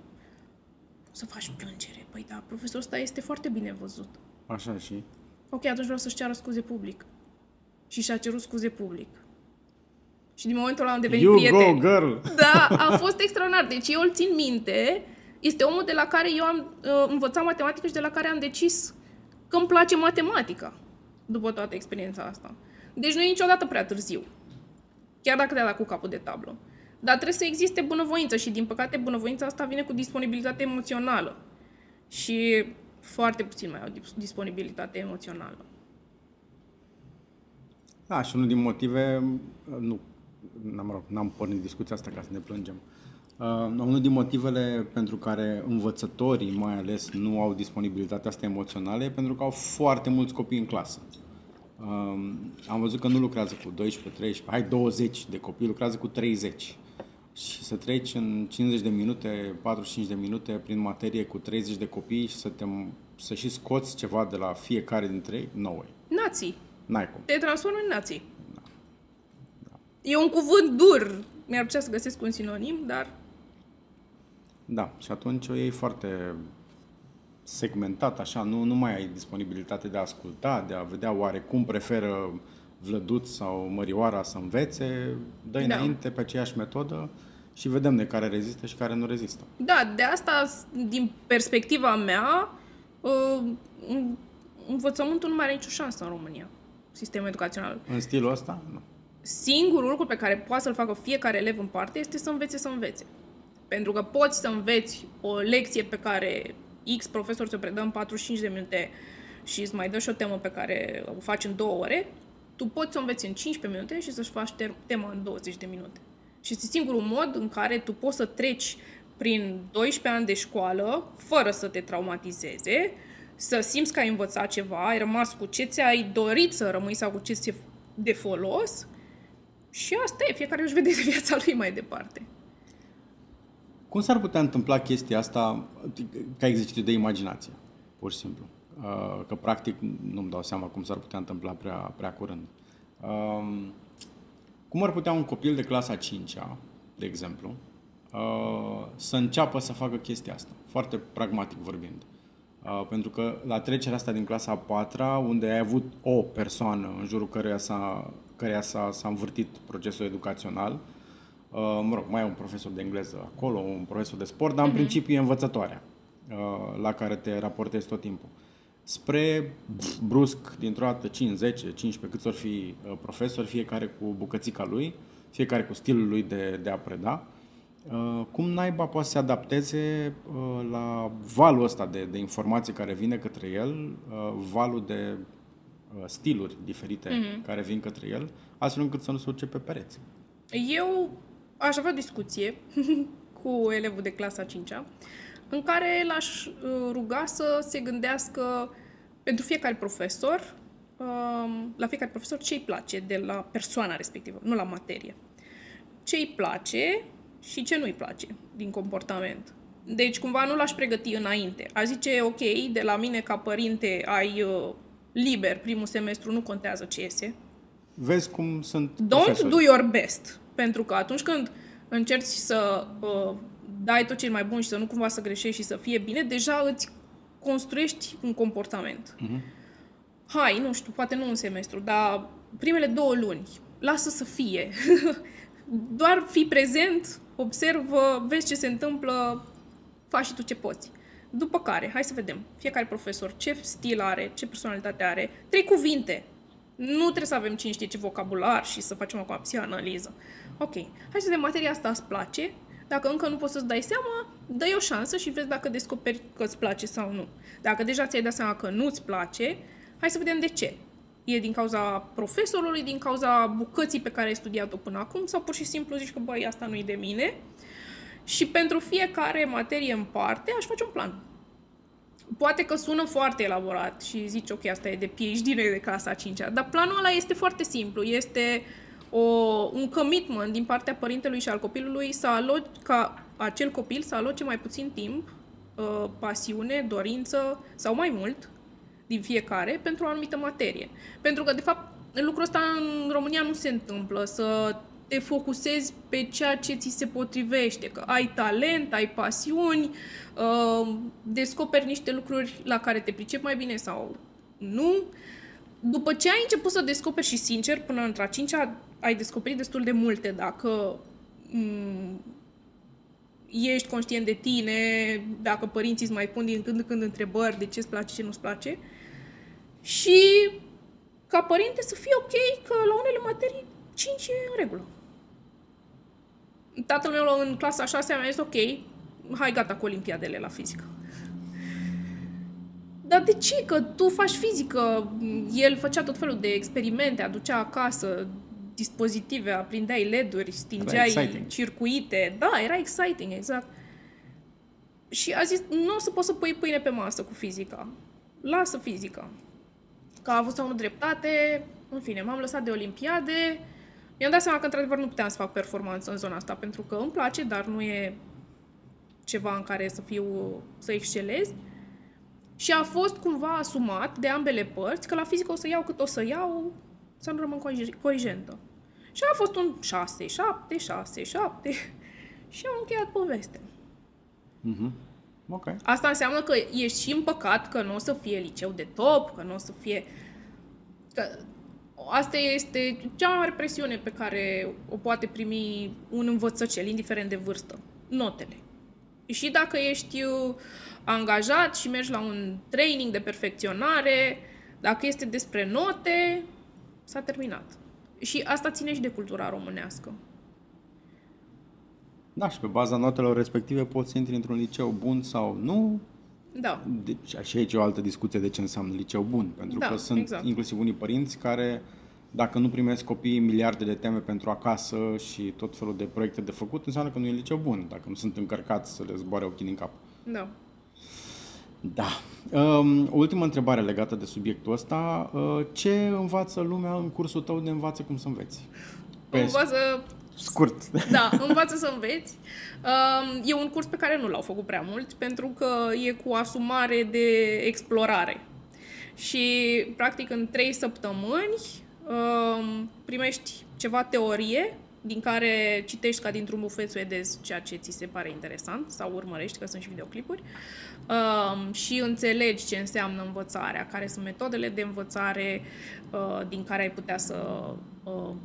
Cum să faci plângere? Păi da, profesorul ăsta este foarte bine văzut. Așa și... Ok, atunci vreau să-și ceară scuze public. Și și-a cerut scuze public. Și din momentul ăla am devenit You prieteni. go, girl! Da, a fost extraordinar. Deci eu îl țin minte. Este omul de la care eu am uh, învățat matematică și de la care am decis că îmi place matematica. După toată experiența asta. Deci nu e niciodată prea târziu. Chiar dacă te-a dat cu capul de tablă. Dar trebuie să existe bunăvoință și, din păcate, bunăvoința asta vine cu disponibilitate emoțională. Și foarte puțin mai au dis- disponibilitate emoțională. Da, și unul din motive, nu, n-am, mă rog, n-am pornit discuția asta ca să ne plângem. Uh, unul din motivele pentru care învățătorii, mai ales, nu au disponibilitatea asta emoțională e pentru că au foarte mulți copii în clasă. Uh, am văzut că nu lucrează cu 12, 13, hai 20 de copii, lucrează cu 30. Și să treci în 50 de minute, 45 de minute prin materie cu 30 de copii și să, te, să și scoți ceva de la fiecare dintre ei, no way. Nații. N-ai cum. Te transformi în nații. E un cuvânt dur. Mi-ar plăcea să găsesc un sinonim, dar Da, și atunci o iei foarte segmentat, așa, nu, nu mai ai disponibilitate de a asculta, de a vedea oare cum preferă Vlăduț sau Mărioara să învețe, dă Da. înainte pe aceeași metodă și vedem de care rezistă și care nu rezistă. Da, de asta, din perspectiva mea, uh, învățământul nu mai are nicio șansă în România, sistemul educațional. În stilul ăsta? Nu. Singurul lucru pe care poate să-l facă fiecare elev în parte este să învețe să învețe. Pentru că poți să înveți o lecție pe care X profesor ți-o predă în 45 de minute și îți mai dă și o temă pe care o faci în două ore, tu poți să o înveți în 15 minute și să-și faci tema în 20 de minute. Și este singurul mod în care tu poți să treci prin 12 ani de școală fără să te traumatizeze, să simți că ai învățat ceva, ai rămas cu ce ți-ai dorit să rămâi sau cu ce ți-e de folos și asta e, fiecare își vede de viața lui mai departe. Cum s-ar putea întâmpla chestia asta ca exercițiu de imaginație, pur și simplu? Uh, că practic nu-mi dau seama cum s-ar putea întâmpla prea, prea curând. Um, cum ar putea un copil de clasa 5 de exemplu, uh, să înceapă să facă chestia asta, foarte pragmatic vorbind. Uh, pentru că la trecerea asta din clasa a patra, unde ai avut o persoană în jurul căreia s-a, căreia s-a, s-a învârtit procesul educațional, uh, mă rog, mai e un profesor de engleză acolo, un profesor de sport, dar în uh-huh. principiu e învățătoarea uh, la care te raportezi tot timpul. Spre brusc, dintr-o dată, 5, 10, 15, câți ori fi uh, profesori, fiecare cu bucățica lui, fiecare cu stilul lui de, de a preda, Uh, cum naiba poate să se adapteze uh, la valul ăsta de, de informații care vine către el, uh, valul de stiluri diferite mm-hmm. care vin către el, astfel încât să nu se urce pe pereți. Eu aș avea o discuție cu elevul de clasa 5 în care l-aș ruga să se gândească pentru fiecare profesor, um, la fiecare profesor ce îi place de la persoana respectivă, nu la materie. Ce îi place și ce nu-i place din comportament. Deci, cumva nu l-aș pregăti înainte. A zice, ok, de la mine ca părinte ai uh, liber primul semestru, nu contează ce iese. Vezi cum sunt Don't profesori. do your best. Pentru că atunci când încerci să uh, dai tot cel mai bun și să nu cumva să greșești și să fie bine, deja îți construiești un comportament. Uh-huh. Hai, nu știu, poate nu un semestru, dar primele două luni, lasă să fie. Doar fi prezent, observă, vezi ce se întâmplă, faci și tu ce poți. După care, hai să vedem, fiecare profesor ce stil are, ce personalitate are, trei cuvinte. Nu trebuie să avem cine știe ce vocabular și să facem acum psihanaliză. Ok, hai să vedem, materia asta îți place, dacă încă nu poți să-ți dai seama, dă o șansă și vezi dacă descoperi că îți place sau nu. Dacă deja ți-ai dat seama că nu-ți place, hai să vedem de ce. E din cauza profesorului, din cauza bucății pe care ai studiat-o până acum sau pur și simplu zici că, băi, asta nu e de mine. Și pentru fiecare materie în parte aș face un plan. Poate că sună foarte elaborat și zici, ok, asta e de PhD, nu e de clasa 5 dar planul ăla este foarte simplu. Este o, un commitment din partea părintelui și al copilului să aloci, ca acel copil să aloce mai puțin timp, uh, pasiune, dorință sau mai mult din fiecare pentru o anumită materie. Pentru că, de fapt, lucrul ăsta în România nu se întâmplă, să te focusezi pe ceea ce ți se potrivește, că ai talent, ai pasiuni, uh, descoperi niște lucruri la care te pricepi mai bine sau nu. După ce ai început să descoperi și sincer, până într-a cincea ai descoperit destul de multe dacă mm, ești conștient de tine, dacă părinții îți mai pun din când în când întrebări de ce îți place, ce nu-ți place, și ca părinte să fie ok că la unele materii 5 e în regulă. Tatăl meu în clasa 6 mi-a zis ok, hai gata cu olimpiadele la fizică. Dar de ce? Că tu faci fizică, el făcea tot felul de experimente, aducea acasă dispozitive, aprindeai LED-uri, stingeai circuite. Da, era exciting, exact. Și a zis, nu o să poți să pui pâine pe masă cu fizica. Lasă fizica că a avut sau nu dreptate, în fine, m-am lăsat de olimpiade, mi-am dat seama că într-adevăr nu puteam să fac performanță în zona asta, pentru că îmi place, dar nu e ceva în care să fiu, să excelez. Și a fost cumva asumat de ambele părți că la fizică o să iau cât o să iau, să nu rămân corigentă. Și a fost un 6, 7, 6, 7 și am încheiat povestea. Mm-hmm. Okay. Asta înseamnă că ești și împăcat că nu o să fie liceu de top, că nu o să fie... Că asta este cea mai mare presiune pe care o poate primi un învățăcel, indiferent de vârstă. Notele. Și dacă ești uh, angajat și mergi la un training de perfecționare, Dacă este despre note, s-a terminat. Și asta ține și de cultura românească. Da, și pe baza notelor respective poți să intri într-un liceu bun sau nu. Da. Deci, și aici e o altă discuție de ce înseamnă liceu bun. Pentru Da, că sunt exact. inclusiv unii părinți care, dacă nu primesc copiii miliarde de teme pentru acasă și tot felul de proiecte de făcut, înseamnă că nu e liceu bun, dacă nu sunt încărcați să le zboare ochii din cap. Da. Da. Um, o ultimă întrebare legată de subiectul ăsta. Uh, ce învață lumea în cursul tău de învață cum să înveți? Pe Învață, scurt. da, învață să înveți. Um, E un curs pe care nu l-au făcut prea mult, pentru că e cu asumare de explorare. Și, practic, în trei săptămâni um, primești ceva teorie, din care citești ca dintr-un bufet suedez ceea ce ți se pare interesant sau urmărești, că sunt și videoclipuri, um, și înțelegi ce înseamnă învățarea, care sunt metodele de învățare uh, din care ai putea să uh,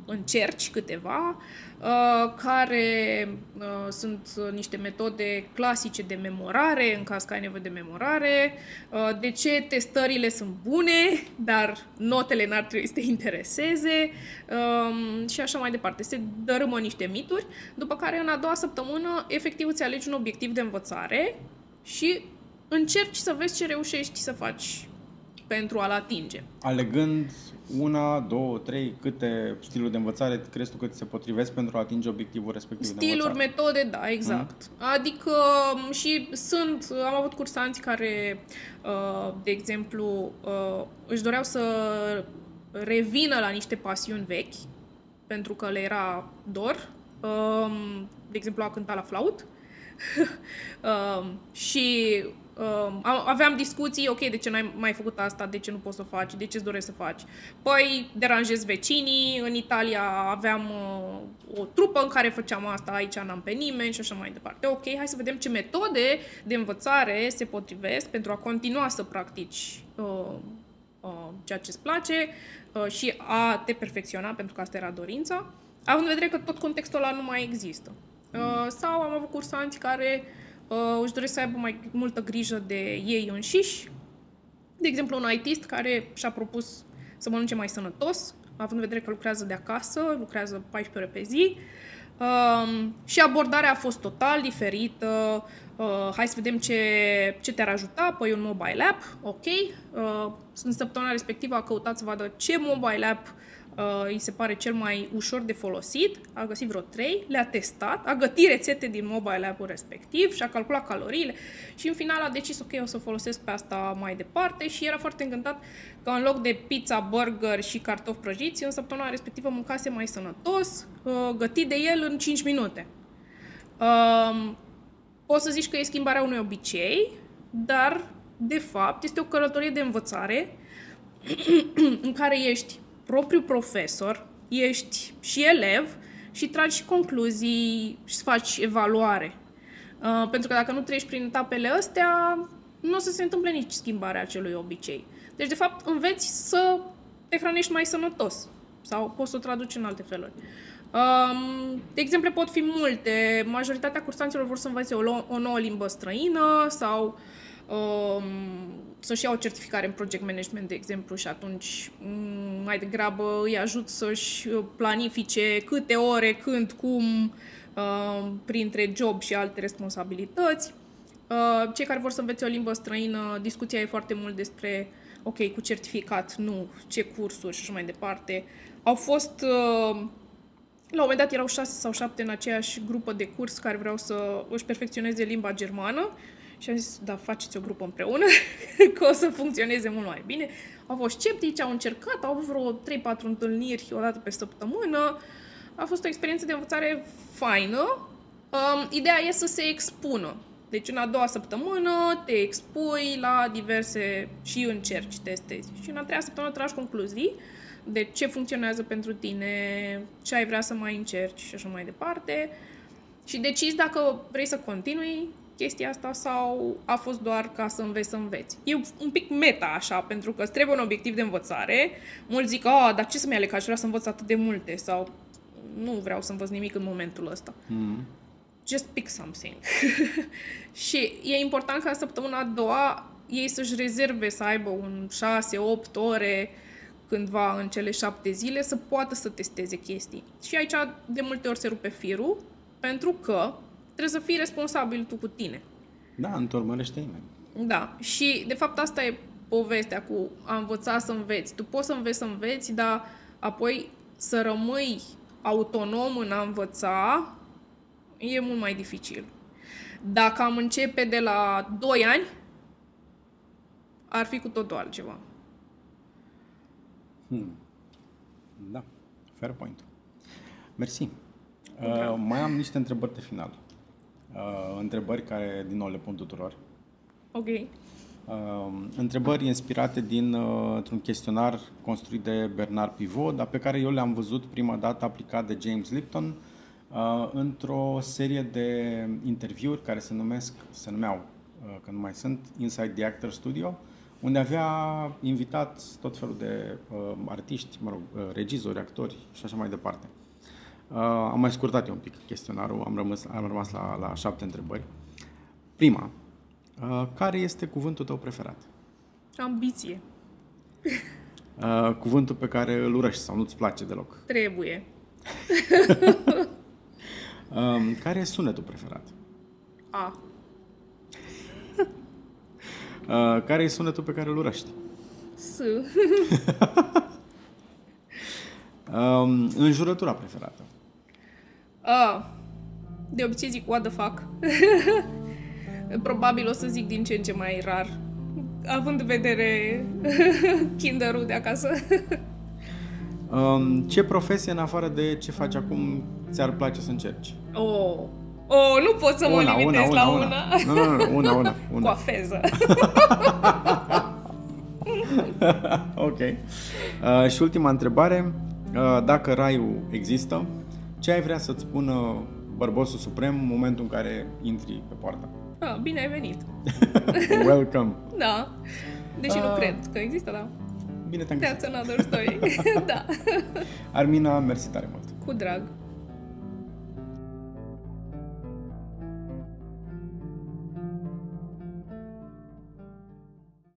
încerci câteva, uh, care uh, sunt niște metode clasice de memorare, în caz că ai nevoie de memorare, uh, de ce testările sunt bune, dar notele n-ar trebui să te intereseze um, și așa mai departe. Se dărâmă niște mituri, după care în a doua săptămână efectiv îți alegi un obiectiv de învățare și încerci să vezi ce reușești să faci pentru a-l atinge. Alegând una, două, trei, câte stiluri de învățare crezi tu că ți se potrivesc pentru a atinge obiectivul respectiv de Stiluri, învățare? metode, da, exact. Adică m, și sunt, am avut cursanți care, uh, de exemplu, uh, își doreau să revină la niște pasiuni vechi, pentru că le era dor. Um, De exemplu, a cântat la flaut. Um, și um, am- aveam discuții, ok, de ce n-ai mai făcut asta, de ce nu poți să faci, de ce îți dorești să faci. Păi deranjez vecinii, în Italia aveam uh, o trupă în care făceam asta, aici n-am pe nimeni și așa mai departe. Ok, hai să vedem ce metode de învățare se potrivesc pentru a continua să practici uh, uh, ceea ce îți place uh, și a te perfecționa, pentru că asta era dorința, având în vedere că tot contextul ăla nu mai există. Uh, sau am avut cursanți care uh, își doresc să aibă mai multă grijă de ei înșiși. De exemplu, un ITist care și-a propus să mănânce mai sănătos, având în vedere că lucrează de acasă, lucrează 14 ore pe zi. Um, și abordarea a fost total diferită. Uh, hai să vedem ce, ce te-ar ajuta. Păi un mobile app, ok. Uh, în săptămâna respectivă a căutat să vadă ce mobile app uh, îi se pare cel mai ușor de folosit. A găsit vreo 3, le-a testat, a gătit rețete din mobile app-ul respectiv și a calculat caloriile și în final a decis, ok, o să folosesc pe asta mai departe și era foarte încântat că în loc de pizza, burger și cartofi prăjiți, în săptămâna respectivă mâncase mai sănătos, uh, gătit de el în 5 minute. Um, poți să zici că e schimbarea unui obicei, dar, de fapt, este o călătorie de învățare în care ești propriu profesor, ești și elev și tragi și concluzii și faci evaluare. Uh, pentru că dacă nu treci prin etapele astea, nu o să se întâmple nici schimbarea acelui obicei. Deci, de fapt, înveți să te hrănești mai sănătos. Sau poți să o traduci în alte feluri. Um, de exemple pot fi multe. Majoritatea cursanților vor să învețe o, lo- o nouă limbă străină sau um, să-și ia o certificare în project management, de exemplu, și atunci um, mai degrabă îi ajut să-și planifice câte ore, când, cum, um, printre job și alte responsabilități. Uh, Cei care vor să învețe o limbă străină, discuția e foarte mult despre, ok, cu certificat, nu, ce cursuri și așa mai departe. Au fost, uh, la un moment dat erau șase sau șapte în aceeași grupă de curs care vreau să își perfecționeze limba germană și am zis, da, faceți o grupă împreună, că o să funcționeze mult mai bine. Au fost sceptici, au încercat, au avut vreo 3-4 întâlniri o dată pe săptămână. A fost o experiență de învățare faină. Um, ideea e să se expună. Deci în a doua săptămână te expui la diverse și încerci, testezi. Și în a treia săptămână tragi concluzii de ce funcționează pentru tine, ce ai vrea să mai încerci și așa mai departe. Și decizi dacă vrei să continui chestia asta sau a fost doar ca să înveți să înveți. E un pic meta așa, pentru că îți trebuie un obiectiv de învățare. Mulți zic, ah, dar ce să-mi ale, că aș vrea să învăț atât de multe sau nu vreau să învăț nimic în momentul ăsta. Mm. Just pick something. și e important ca săptămâna a doua ei să-și rezerve să aibă un 6-8 ore cândva în cele șapte zile să poată să testeze chestii. Și aici de multe ori se rupe firul pentru că trebuie să fii responsabil tu cu tine. Da, nu te urmărește nimeni. Da, și de fapt asta e povestea cu a învăța să înveți. Tu poți să înveți să înveți, dar apoi să rămâi autonom în a învăța e mult mai dificil. Dacă am începe de la 2 ani, ar fi cu totul altceva. Hmm. Da, fair point. Mersi. Uh, mai am niște întrebări de final. Uh, întrebări care, din nou, le pun tuturor. Ok. Uh, întrebări inspirate din uh, un chestionar construit de Bernard Pivot, dar pe care eu le-am văzut prima dată aplicat de James Lipton uh, într-o serie de interviuri care se numesc, se numeau, uh, că nu mai sunt, Inside the Actor Studio, unde avea invitat tot felul de uh, artiști, mă rog, uh, regizori, actori și așa mai departe. Uh, am mai scurtat eu un pic chestionarul, am rămas, am rămas la, la șapte întrebări. Prima, uh, care este cuvântul tău preferat? Ambiție. Uh, cuvântul pe care îl urăști sau nu-ți place deloc? Trebuie. Uh, care e sunetul preferat? A. Uh, care e sunetul pe care îl urăști? S. Uh, înjurătura preferată? A. De obicei zic what the fuck. Probabil o să zic din ce în ce mai rar. Având în vedere kinderul de acasă. Um, ce profesie, în afară de ce faci acum, ți-ar place să încerci? oh. Oh, nu pot să mă limitez la una. Nu, nu, nu, una, una. una. Coafeză. ok. Uh, și ultima întrebare. Uh, dacă raiul există, ce ai vrea să-ți spună bărbosul suprem în momentul în care intri pe poartă? Ah, bine ai venit. Welcome. Da. Deși nu Ah. cred că există, da. Bine te-am găsit. That's another story. da. Armina, mersi tare mult. Cu drag.